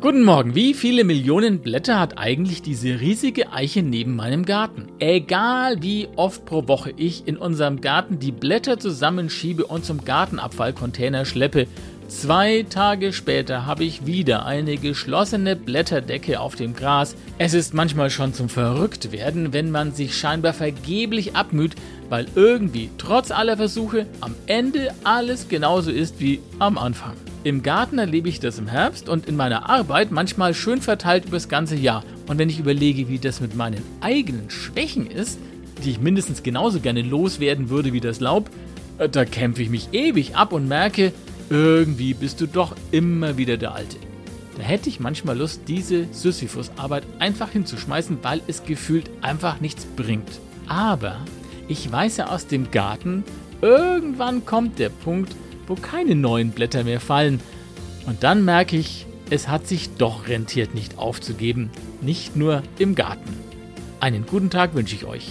Guten Morgen. Wie viele Millionen Blätter hat eigentlich diese riesige Eiche neben meinem Garten? Egal wie oft pro Woche ich in unserem Garten die Blätter zusammenschiebe und zum Gartenabfallcontainer schleppe, Zwei Tage später habe ich wieder eine geschlossene Blätterdecke auf dem Gras. Es ist manchmal schon zum Verrücktwerden, wenn man sich scheinbar vergeblich abmüht, weil irgendwie trotz aller Versuche am Ende alles genauso ist wie am Anfang. Im Garten erlebe ich das im Herbst und in meiner Arbeit manchmal schön verteilt übers ganze Jahr. Und wenn ich überlege, wie das mit meinen eigenen Schwächen ist, die ich mindestens genauso gerne loswerden würde wie das Laub, äh, da kämpfe ich mich ewig ab und merke, irgendwie bist du doch immer wieder der Alte. Da hätte ich manchmal Lust, diese Sisyphus-Arbeit einfach hinzuschmeißen, weil es gefühlt einfach nichts bringt. Aber ich weiß ja aus dem Garten, irgendwann kommt der Punkt, wo keine neuen Blätter mehr fallen. Und dann merke ich, es hat sich doch rentiert, nicht aufzugeben. Nicht nur im Garten. Einen guten Tag wünsche ich euch.